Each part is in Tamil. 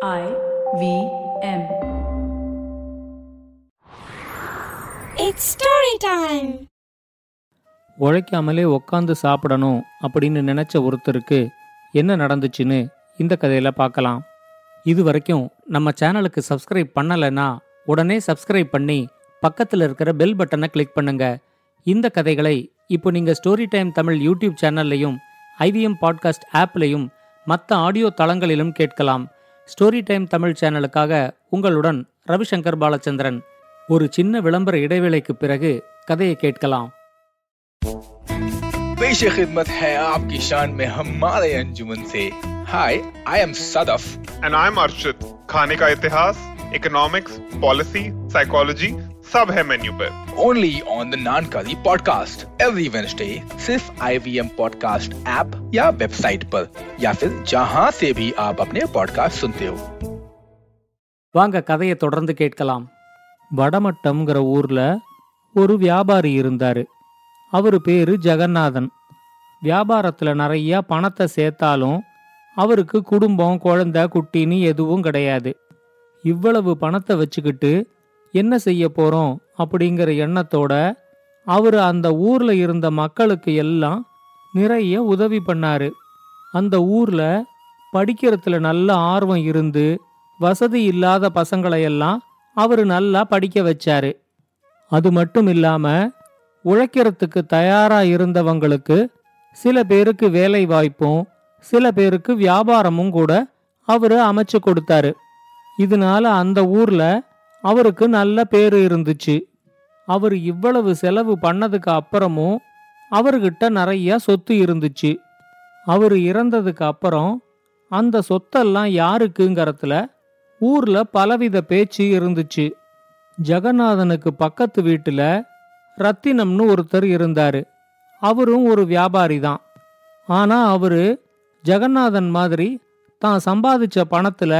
I V M. It's story time. உழைக்காமலே உக்காந்து சாப்பிடணும் அப்படின்னு நினைச்ச ஒருத்தருக்கு என்ன நடந்துச்சுன்னு இந்த கதையில பார்க்கலாம் இது வரைக்கும் நம்ம சேனலுக்கு சப்ஸ்கிரைப் பண்ணலைன்னா உடனே சப்ஸ்கிரைப் பண்ணி பக்கத்தில் இருக்கிற பெல் பட்டனை கிளிக் பண்ணுங்க இந்த கதைகளை இப்போ நீங்க ஸ்டோரி டைம் தமிழ் யூடியூப் சேனல்லையும் ஐவிஎம் பாட்காஸ்ட் ஆப்லையும் மற்ற ஆடியோ தளங்களிலும் கேட்கலாம் ஸ்டோரி டைம் தமிழ் சேனலுக்காக உங்களுடன் ரவிசங்கர் பாலச்சந்திரன் ஒரு சின்ன விளம்பர இடைவேளைக்கு பிறகு கதையை கேட்கலாம் पेश खिदमत है आपकी शान में हमारे अंजुमन से hi I am Sadaf and I am Arshit खाने का इतिहास इकोनॉमिक्स पॉलिसी साइकोलॉजी सब है मेन्यू पर only on the Nankari podcast every Wednesday सिर्फ आईवीएम पॉडकास्ट ऐप या वेबसाइट पर या फिर जहां से भी आप अपने पॉडकास्ट सुनते हो வாங்க கதையை தொடர்ந்து கேட்கலாம் வடமட்டம்ங்கிற ஊர்ல ஒரு வியாபாரி இருந்தாரு அவரு பேரு ஜெகநாதன் வியாபாரத்துல நிறைய பணத்தை சேர்த்தாலும் அவருக்கு குடும்பம் குழந்தை குட்டின்னு எதுவும் கிடையாது இவ்வளவு பணத்தை வச்சுக்கிட்டு என்ன செய்ய போறோம் அப்படிங்கிற எண்ணத்தோட அவர் அந்த ஊர்ல இருந்த மக்களுக்கு எல்லாம் நிறைய உதவி பண்ணாரு. அந்த ஊர்ல படிக்கிறதுல நல்ல ஆர்வம் இருந்து வசதி இல்லாத பசங்களையெல்லாம் அவர் நல்லா படிக்க வச்சாரு. அது மட்டும் இல்லாம உழைக்கிறதுக்கு தயாரா இருந்தவங்களுக்கு சில பேருக்கு வேலை வாய்ப்பும் சில பேருக்கு வியாபாரமும் கூட அவரு அமைச்சு கொடுத்தாரு. இதனால அந்த ஊர்ல அவருக்கு நல்ல பேரு இருந்துச்சு. அவர் இவ்வளவு செலவு பண்ணதுக்கு அப்புறமும் அவர்கிட்ட நிறைய சொத்து இருந்துச்சு. அவர் இறந்ததுக்கு அப்புறம் அந்த சொத்தெல்லாம் யாருக்குங்கிறதுல ஊர்ல பலவித பேச்சு இருந்துச்சு. ஜெகநாதனுக்கு பக்கத்து வீட்டுல ரத்தினம்னு ஒருத்தர் இருந்தாரு. அவரும் ஒரு வியாபாரி தான் ஆனா அவரு ஜெகநாதன் மாதிரி தான் சம்பாதிச்ச பணத்துல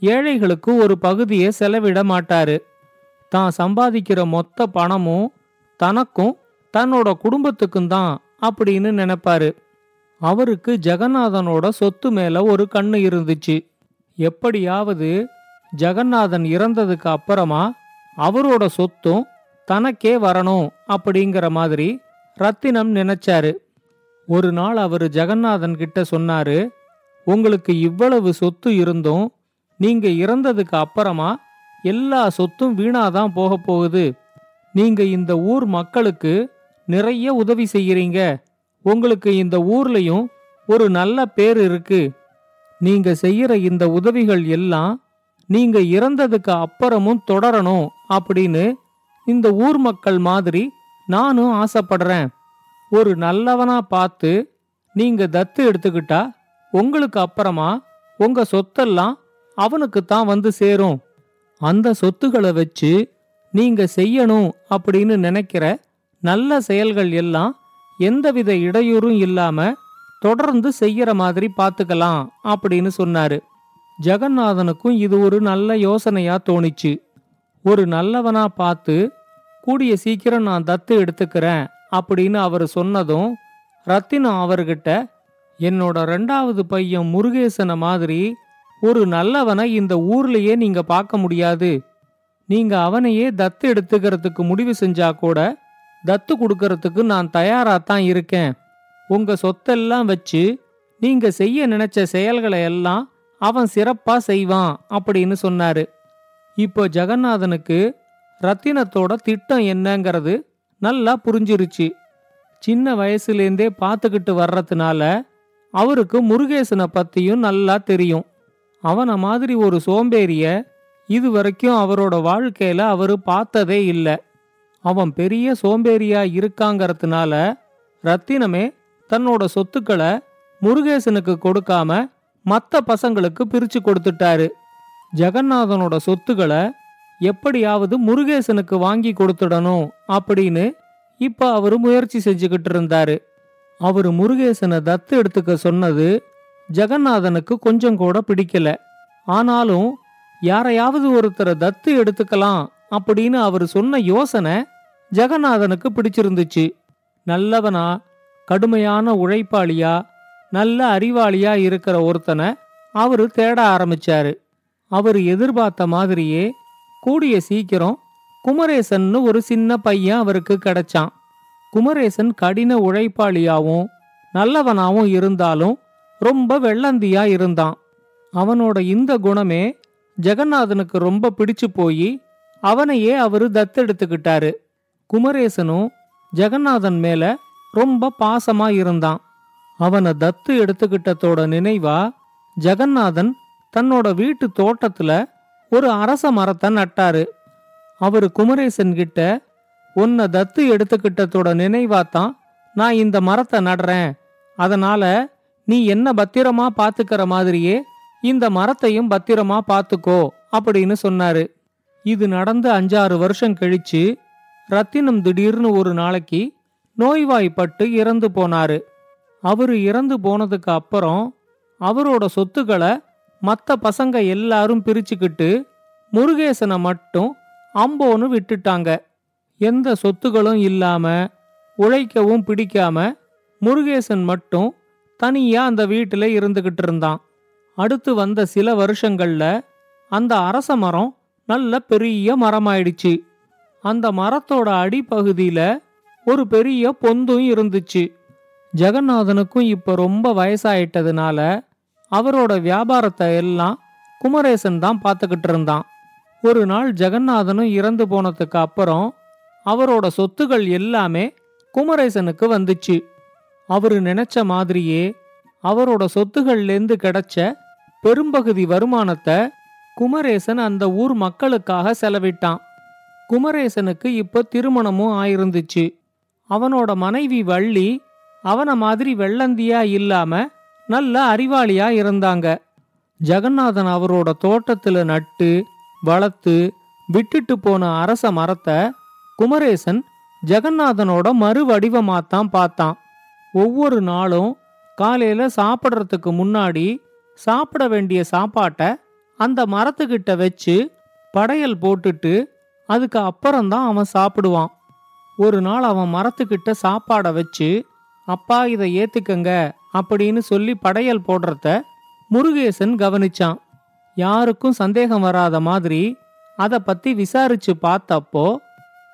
ஏழைகளுக்கு ஒரு பகுதியை செலவிட மாட்டாரு. தான் சம்பாதிக்கிற மொத்த பணமும் தனக்கும் தன்னோட குடும்பத்துக்கும் தான் அப்படின்னு நினைப்பாரு. அவருக்கு ஜெகநாதனோட சொத்து மேல ஒரு கண்ணு இருந்துச்சு. எப்படியாவது ஜெகநாதன் இறந்ததுக்கு அப்புறமா அவரோட சொத்தும் தனக்கே வரணும் அப்படிங்கிற மாதிரி ரத்தினம் நினைச்சாரு. ஒரு நாள் அவர் ஜெகநாதன் கிட்ட சொன்னாரு உங்களுக்கு இவ்வளவு சொத்து இருந்தும் நீங்க இறந்ததுக்கு அப்புறமா எல்லா சொத்தும் வீணாதான் போக போகுது. நீங்க இந்த ஊர் மக்களுக்கு நிறைய உதவி செய்யறீங்க. உங்களுக்கு இந்த ஊர்லயும் ஒரு நல்ல பேர் இருக்கு. நீங்க செய்யற இந்த உதவிகள் எல்லாம் நீங்க இறந்ததுக்கு அப்புறமும் தொடரணும் அப்படின்னு இந்த ஊர் மக்கள் மாதிரி நானும் ஆசைப்படுறேன். ஒரு நல்லவனா பார்த்து நீங்க தத்து எடுத்துக்கிட்டா உங்களுக்கு அப்புறமா உங்க சொத்தெல்லாம் அவனுக்கு தான் வந்து சேரும். அந்த சொத்துக்களை வச்சு நீங்க செய்யணும் அப்படின்னு நினைக்கிற நல்ல செயல்கள் எல்லாம் எந்தவித இடையூறும் இல்லாம தொடர்ந்து செய்யற மாதிரி பார்த்துக்கலாம் அப்படின்னு சொன்னாரு. ஜெகநாதனுக்கும் இது ஒரு நல்ல யோசனையா தோணிச்சு. ஒரு நல்லவனா பார்த்து கூடிய சீக்கிரம் நான் தத்து எடுத்துக்கிறேன் அப்படின்னு அவர் சொன்னதும் ரத்தினம் அவர்கிட்ட என்னோட ரெண்டாவது பையன் முருகேசனை மாதிரி ஒரு நல்லவனை இந்த ஊர்லயே நீங்க பார்க்க முடியாது. நீங்க அவனையே தத்து எடுத்துக்கிறதுக்கு முடிவு செஞ்சா கூட தத்து கொடுக்கறதுக்கு நான் தயாராத்தான் இருக்கேன். உங்க சொத்தெல்லாம் வச்சு நீங்க செய்ய நினைச்ச செயல்களை எல்லாம் அவன் சிறப்பா செய்வான் அப்படின்னு சொன்னாரு. இப்போ ஜெகநாதனுக்கு ரத்தினத்தோட திட்டம் என்னங்கிறது நல்லா புரிஞ்சிருச்சு. சின்ன வயசுலேருந்தே பார்த்துக்கிட்டு வர்றதுனால அவருக்கு முருகேசனை பத்தியும் நல்லா தெரியும். அவன மாதிரி ஒரு சோம்பேறிய இது வரைக்கும் அவரோட வாழ்க்கையில அவரு பார்த்ததே இல்லை. அவன் பெரிய சோம்பேறியா இருக்காங்கறதுனால ரத்தினமே தன்னோட சொத்துக்களை முருகேசனுக்கு கொடுக்காம மத்த பசங்களுக்கு பிரிச்சு கொடுத்துட்டாரு. ஜெகநாதனோட சொத்துக்களை எப்படியாவது முருகேசனுக்கு வாங்கி கொடுத்துடணும் அப்படின்னு இப்ப அவரு முயற்சி செஞ்சுக்கிட்டு இருந்தாரு. அவரு முருகேசனை தத்து எடுத்துக்க சொன்னது ஜெகநாதனுக்கு கொஞ்சம் கூட பிடிக்கல. ஆனாலும் யாரையாவது ஒருத்தரை தத்து எடுத்துக்கலாம் அப்படின்னு அவர் சொன்ன யோசனை ஜெகநாதனுக்கு பிடிச்சிருந்துச்சு. நல்லவனா கடுமையான உழைப்பாளியா நல்ல அறிவாளியா இருக்கிற ஒருத்தனை அவரு தேட ஆரம்பிச்சாரு. அவர் எதிர்பார்த்த மாதிரியே கூடிய சீக்கிரம் குமரேசன்னு ஒரு சின்ன பையன் அவருக்கு கிடைச்சான். குமரேசன் கடின உழைப்பாளியாவும் நல்லவனாவும் இருந்தாலும் ரொம்ப வெள்ளந்தியா இருந்தான். அவனோட இந்த குணமே ஜெகநாதனுக்கு ரொம்ப பிடிச்சு போய் அவனையே அவரு தத்தெடுத்துக்கிட்டாரு. குமரேசனும் ஜெகநாதன் மேல ரொம்ப பாசமா இருந்தான். அவனை தத்து எடுத்துக்கிட்டதோட நினைவா ஜெகநாதன் தன்னோட வீட்டு தோட்டத்துல ஒரு அரச மரத்தை நட்டாரு. அவரு குமரேசன் கிட்ட உன்னை தத்து எடுத்துக்கிட்டதோட நினைவாத்தான் நான் இந்த மரத்தை நடுறேன். அதனால நீ என்ன பத்திரமா பாத்துக்கிற மாதிரியே இந்த மரத்தையும் பத்திரமா பாத்துக்கோ அப்படின்னு சொன்னாரு. இது நடந்து அஞ்சாறு வருஷம் கழிச்சு ரத்தினம் திடீர்னு ஒரு நாளைக்கு நோய்வாய்ப்பட்டு இறந்து போனாரு. அவரு இறந்து போனதுக்கு அப்புறம் அவரோட சொத்துக்களை மற்ற பசங்க எல்லாரும் பிரிச்சுக்கிட்டு முருகேசனை மட்டும் அம்போன்னு விட்டுட்டாங்க. எந்த சொத்துகளும் இல்லாம உழைக்கவும் பிடிக்காம முருகேசன் மட்டும் தனியா அந்த வீட்டில் இருந்துகிட்டு இருந்தான். அடுத்து வந்த சில வருஷங்கள்ல அந்த அரச மரம் நல்ல பெரிய மரமாயிடுச்சு. அந்த மரத்தோட அடிப்பகுதியில ஒரு பெரிய பொந்தும் இருந்துச்சு. ஜெகநாதனுக்கும் இப்ப ரொம்ப வயசாயிட்டதுனால அவரோட வியாபாரத்தை எல்லாம் குமரேசன் தான் பார்த்துக்கிட்டு இருந்தான். ஒரு நாள் ஜெகநாதனும் இறந்து போனதுக்கு அப்புறம் அவரோட சொத்துகள் எல்லாமே குமரேசனுக்கு வந்துச்சு. அவரு நினைச்ச மாதிரியே அவரோட சொத்துகள்லேருந்து கிடைச்ச பெரும்பகுதி வருமானத்தை குமரேசன் அந்த ஊர் மக்களுக்காக செலவிட்டான். குமரேசனுக்கு இப்ப திருமணமும் ஆயிருந்துச்சு. அவனோட மனைவி வள்ளி அவன மாதிரி வெள்ளந்தியா இல்லாம நல்ல அறிவாளியா இருந்தாங்க. ஜெகநாதன் அவரோட தோட்டத்துல நட்டு வளர்த்து விட்டுட்டு போன அரச மரத்தை குமரேசன் ஜெகநாதனோட மறுவடிவமாத்தான் பார்த்தான். ஒவ்வொரு நாளும் காலையில சாப்பிட்றதுக்கு முன்னாடி சாப்பிட வேண்டிய சாப்பாட்டை அந்த மரத்துக்கிட்ட வச்சு படையல் போட்டுட்டு அதுக்கு அப்புறம்தான் அவன் சாப்பிடுவான். ஒரு நாள் அவன் மரத்துக்கிட்ட சாப்பாடை வச்சு அப்பா இதை ஏத்துக்கங்க அப்படின்னு சொல்லி படையல் போடுறத முருகேசன் கவனிச்சான். யாருக்கும் சந்தேகம் வராத மாதிரி அதை பத்தி விசாரிச்சு பார்த்தப்போ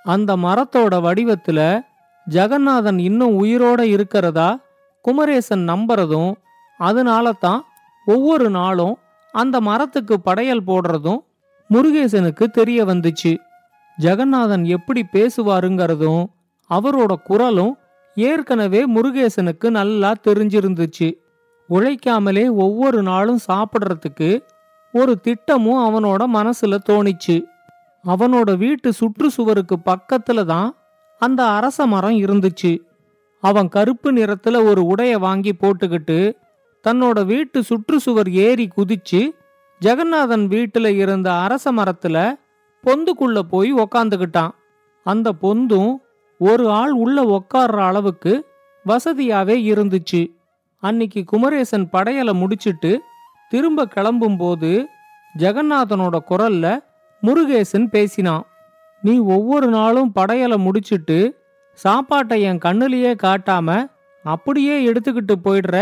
அந்த மரத்தோட வடிவத்துல ஜெகநாதன் இன்னும் உயிரோட இருக்கிறதா? குமரேசன் நம்புறதும் அதனால தான் ஒவ்வொரு நாளும் அந்த மரத்துக்கு படையல் போடுறதும் முருகேசனுக்கு தெரிய வந்துச்சு. ஜெகநாதன் எப்படி பேசுவாருங்கிறதும் அவரோட குரலும் ஏற்கனவே முருகேசனுக்கு நல்லா தெரிஞ்சிருந்துச்சு. உழைக்காமலே ஒவ்வொரு நாளும் சாப்பிட்றதுக்கு ஒரு திட்டமும் அவனோட மனசுல தோணிச்சு. அவனோட வீட்டு சுற்றுச்சுவருக்கு பக்கத்துல தான் அந்த அரச மரம் இருந்துச்சு. அவன் கருப்பு நிறத்துல ஒரு உடைய வாங்கி போட்டுக்கிட்டு தன்னோட வீட்டு சுற்றுச்சுவர் ஏறி குதிச்சு ஜெகநாதன் வீட்டுல இருந்த அரச மரத்துல பொந்துக்குள்ள போய் உக்காந்துக்கிட்டான். அந்த பொந்தும் ஒரு ஆள் உள்ள உக்காடுற அளவுக்கு வசதியாவே இருந்துச்சு. அன்னிக்கு குமரேசன் படையலை முடிச்சிட்டு திரும்ப கிளம்பும்போது ஜெகநாதனோட குரல்ல முருகேசன் பேசினான். நீ ஒவ்வொரு நாளும் படையலை முடிச்சிட்டு சாப்பாட்டை என் கண்ணுலேயே காட்டாம அப்படியே எடுத்துக்கிட்டு போயிடுற?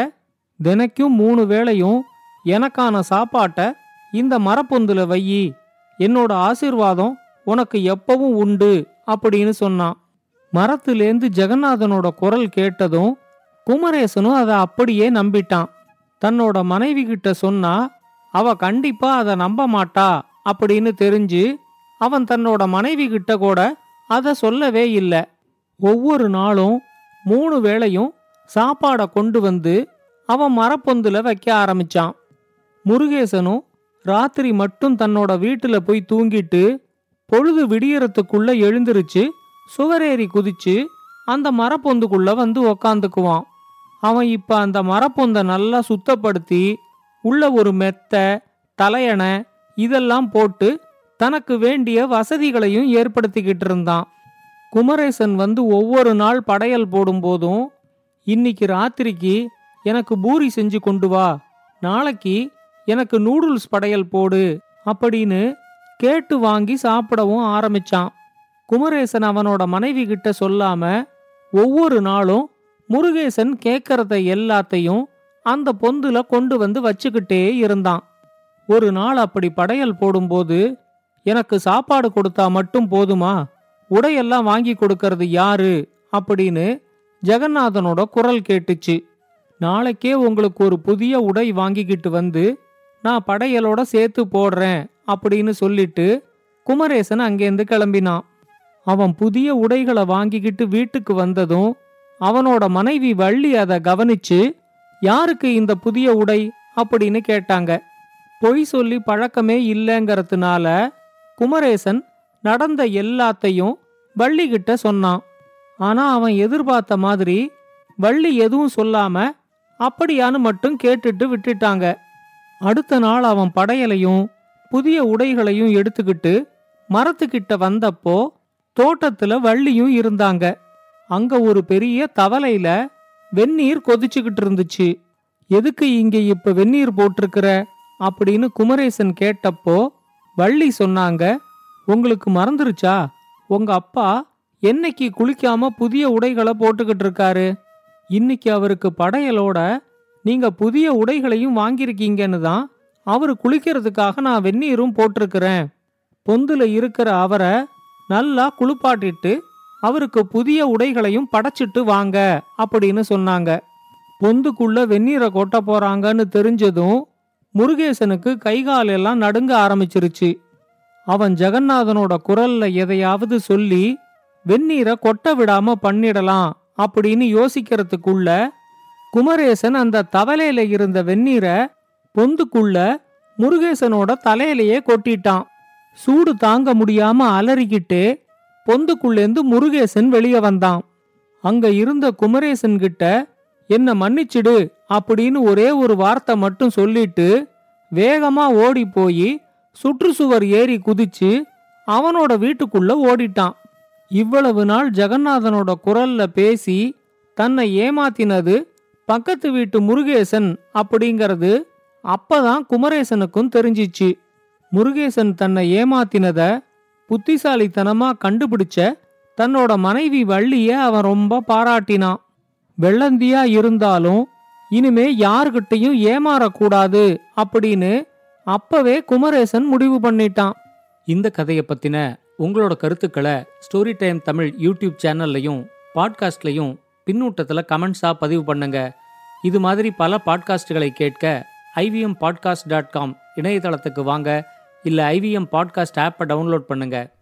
தினைக்கும் மூணு வேளையும் எனக்கான சாப்பாட்டை இந்த மரப்பொந்துல வையி. என்னோட ஆசீர்வாதம் உனக்கு எப்பவும் உண்டு அப்படின்னு சொன்னான். மரத்திலேந்து ஜெகநாதனோட குரல் கேட்டதும் குமரேசனும் அதை அப்படியே நம்பிட்டான். தன்னோட மனைவி கிட்ட சொன்னா அவ கண்டிப்பா அதை நம்ப மாட்டா அப்படின்னு தெரிஞ்சு அவன் தன்னோட மனைவி கிட்ட கூட அதை சொல்லவே இல்லை. ஒவ்வொரு நாளும் மூணு வேளையும் சாப்பாடை கொண்டு வந்து அவன் மரப்பொந்துல வைக்க ஆரம்பிச்சான். முருகேசனும் ராத்திரி மட்டும் தன்னோட வீட்டுல போய் தூங்கிட்டு பொழுது விடியறதுக்குள்ள எழுந்திருச்சு சுவரேறி குதிச்சு அந்த மரப்பொந்துக்குள்ள வந்து உக்காந்துக்குவான். அவன் இப்ப அந்த மரப்பொந்த நல்லா சுத்தப்படுத்தி உள்ள ஒரு மெத்த தலையணை இதெல்லாம் போட்டு தனக்கு வேண்டிய வசதிகளையும் ஏற்படுத்திக்கிட்டு இருந்தான். குமரேசன் வந்து ஒவ்வொரு நாள் படையல் போடும்போதும் இன்னைக்கு ராத்திரிக்கு எனக்கு பூரி செஞ்சு கொண்டு வா. நாளைக்கு எனக்கு நூடுல்ஸ் படையல் போடு அப்படின்னு கேட்டு வாங்கி சாப்பிடவும் ஆரம்பிச்சான். குமரேசன் அவனோட மனைவி கிட்ட சொல்லாம ஒவ்வொரு நாளும் முருகேசன் கேட்கறத எல்லாத்தையும் அந்த பொந்துல கொண்டு வந்து வச்சுக்கிட்டே இருந்தான். ஒரு நாள் அப்படி படையல் போடும்போது எனக்கு சாப்பாடு கொடுத்தா மட்டும் போதுமா? உடையெல்லாம் வாங்கி கொடுக்கறது யாரு? அப்படின்னு ஜெகநாதனோட குரல் கேட்டுச்சு. நாளைக்கே உங்களுக்கு ஒரு புதிய உடை வாங்கிக்கிட்டு வந்து நான் படையலோட சேர்த்து போடுறேன் அப்படின்னு சொல்லிட்டு குமரேசன் அங்கேருந்து கிளம்பினான். அவன் புதிய உடைகளை வாங்கிக்கிட்டு வீட்டுக்கு வந்ததும் அவனோட மனைவி வள்ளி அதை கவனிச்சு யாருக்கு இந்த புதிய உடை? அப்படின்னு கேட்டாங்க. பொய் சொல்லி பழக்கமே இல்லைங்கிறதுனால குமரேசன் நடந்த எல்லாத்தையும் வள்ளிகிட்ட சொன்னான். ஆனா அவன் எதிர்பார்த்த மாதிரி வள்ளி எதுவும் சொல்லாம அப்படியான்னு மட்டும் கேட்டுட்டு விட்டுட்டாங்க. அடுத்த நாள் அவன் படையலையும் புதிய உடைகளையும் எடுத்துக்கிட்டு மரத்துக்கிட்ட வந்தப்போ தோட்டத்துல வள்ளியும் இருந்தாங்க. அங்க ஒரு பெரிய தவளையில வெந்நீர் கொதிச்சுக்கிட்டு இருந்துச்சு. எதுக்கு இங்க இப்ப வெந்நீர் போட்டிருக்கிற? அப்படின்னு குமரேசன் கேட்டப்போ வள்ளி சொன்னாங்க உங்களுக்கு மறந்துருச்சா? உங்க அப்பா என்னைக்கு குளிக்காம புதிய உடைகளை போட்டுக்கிட்டு இருக்காரு? இன்னைக்கு அவருக்கு படையலோட நீங்க புதிய உடைகளையும் வாங்கியிருக்கீங்கன்னு தான் அவர் குளிக்கிறதுக்காக நான் வெந்நீரும் போட்டிருக்கிறேன். பொந்துல இருக்கிற அவரை நல்லா குளிப்பாட்டிட்டு அவருக்கு புதிய உடைகளையும் படைச்சிட்டு வாங்க அப்படின்னு சொன்னாங்க. பொந்துக்குள்ள வெந்நீரை கொட்ட போறாங்கன்னு தெரிஞ்சதும் முருகேசனுக்கு கைகால் எல்லாம் நடுங்க ஆரம்பிச்சிருச்சு. அவன் ஜெகநாதனோட குரல்ல எதையாவது சொல்லி வெந்நீரை கொட்ட விடாம பண்ணிடலாம் அப்படின்னு யோசிக்கிறதுக்குள்ள குமரேசன் அந்த தவலையில இருந்த வெந்நீரை பொந்துக்குள்ள முருகேசனோட தலையிலேயே கொட்டிட்டான். சூடு தாங்க முடியாம அலறிக்கிட்டு பொந்துக்குள்ளேந்து முருகேசன் வெளியே வந்தான். அங்க இருந்த குமரேசன் கிட்ட என்ன மன்னிச்சிடு அப்படின்னு ஒரே ஒரு வார்த்தை மட்டும் சொல்லிட்டு வேகமா ஓடி போய் சுற்றுச்சுவர் ஏறி குதிச்சு அவனோட வீட்டுக்குள்ள ஓடிட்டான். இவ்வளவு நாள் ஜெகநாதனோட குரல்ல பேசி தன்னை ஏமாத்தினது பக்கத்து வீட்டு முருகேசன் அப்படிங்கறது அப்பதான் குமரேசனுக்கும் தெரிஞ்சிச்சு. முருகேசன் தன்னை ஏமாத்தினத புத்திசாலித்தனமா கண்டுபிடிச்ச தன்னோட மனைவி வள்ளிய அவன் ரொம்ப பாராட்டினான். வெள்ளந்தியா இருந்தாலும் இனிமே யாருகிட்டயும் ஏமாறக்கூடாது அப்படின்னு அப்பவே குமரேசன் முடிவு பண்ணிட்டான். இந்த கதையை பத்தின உங்களோட கருத்துக்களை ஸ்டோரி டைம் தமிழ் யூடியூப் சேனல்லையும் பாட்காஸ்ட்லையும் பின்னூட்டத்தில் கமெண்ட்ஸா பதிவு பண்ணுங்க. இது மாதிரி பல பாட்காஸ்டுகளை கேட்க ஐவிஎம் பாட்காஸ்ட் டாட் காம் இணையதளத்துக்கு வாங்க. இல்லை ஐவிஎம் பாட்காஸ்ட் ஆப்பை டவுன்லோட் பண்ணுங்கள்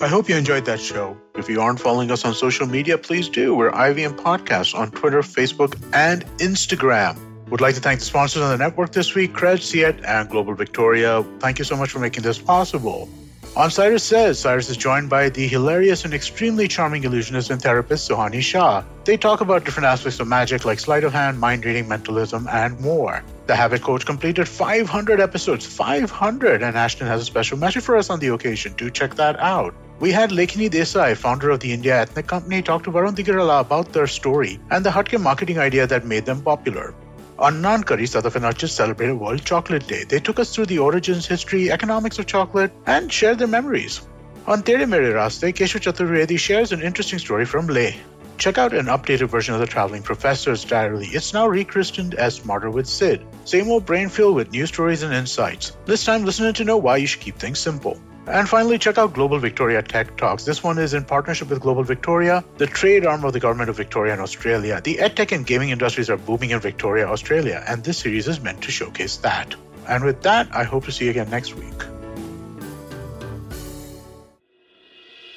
I hope you enjoyed that show. If you aren't following us on social media, please do. We're IVM Podcasts on Twitter, Facebook, and Instagram. Would like to thank the sponsors on the network this week, Cred, Siet, and Global Victoria. Thank you so much for making this possible. On Cyrus Says, Cyrus is joined by the hilarious and extremely charming illusionist and therapist Suhani Shah. They talk about different aspects of magic like sleight of hand, mind reading, mentalism, and more. The Habit Coach completed 500 episodes, 500, and Ashton has a special message for us on the occasion. Do check that out. We had Lekini Desai, founder of the India Ethnic Company, talk to Varun Digarala about their story and the Hutke marketing idea that made them popular. On Nankari, South Africa celebrated World Chocolate Day. They took us through the origins, history, economics of chocolate, and shared their memories. On Tere Mere Raste, Keshu Chaturvedi shares an interesting story from Leh. Check out an updated version of the Traveling Professor's Diary. It's now rechristened as Smarter with Sid. Same old brain filled with new stories and insights. This time, listening to know why you should keep things simple. And finally, check out Global Victoria Tech Talks. This one is in partnership with Global Victoria, the trade arm of the Government of Victoria in Australia. The edtech and gaming industries are booming in Victoria, Australia, and this series is meant to showcase that. And with that, I hope to see you again next week.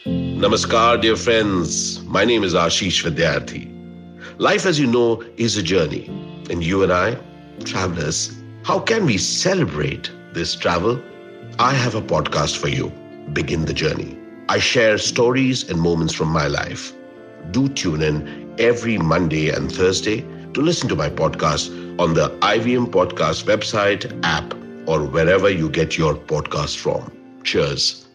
Namaskar, dear friends. My name is Ashish Vidyarthi. Life, as you know, is a journey. And you and I, travelers, how can we celebrate this travel? I have a podcast for you. Begin the journey. I share stories and moments from my life. Do tune in every Monday and Thursday to listen to my podcast on the IVM Podcast website, app, or wherever you get your podcast from. Cheers.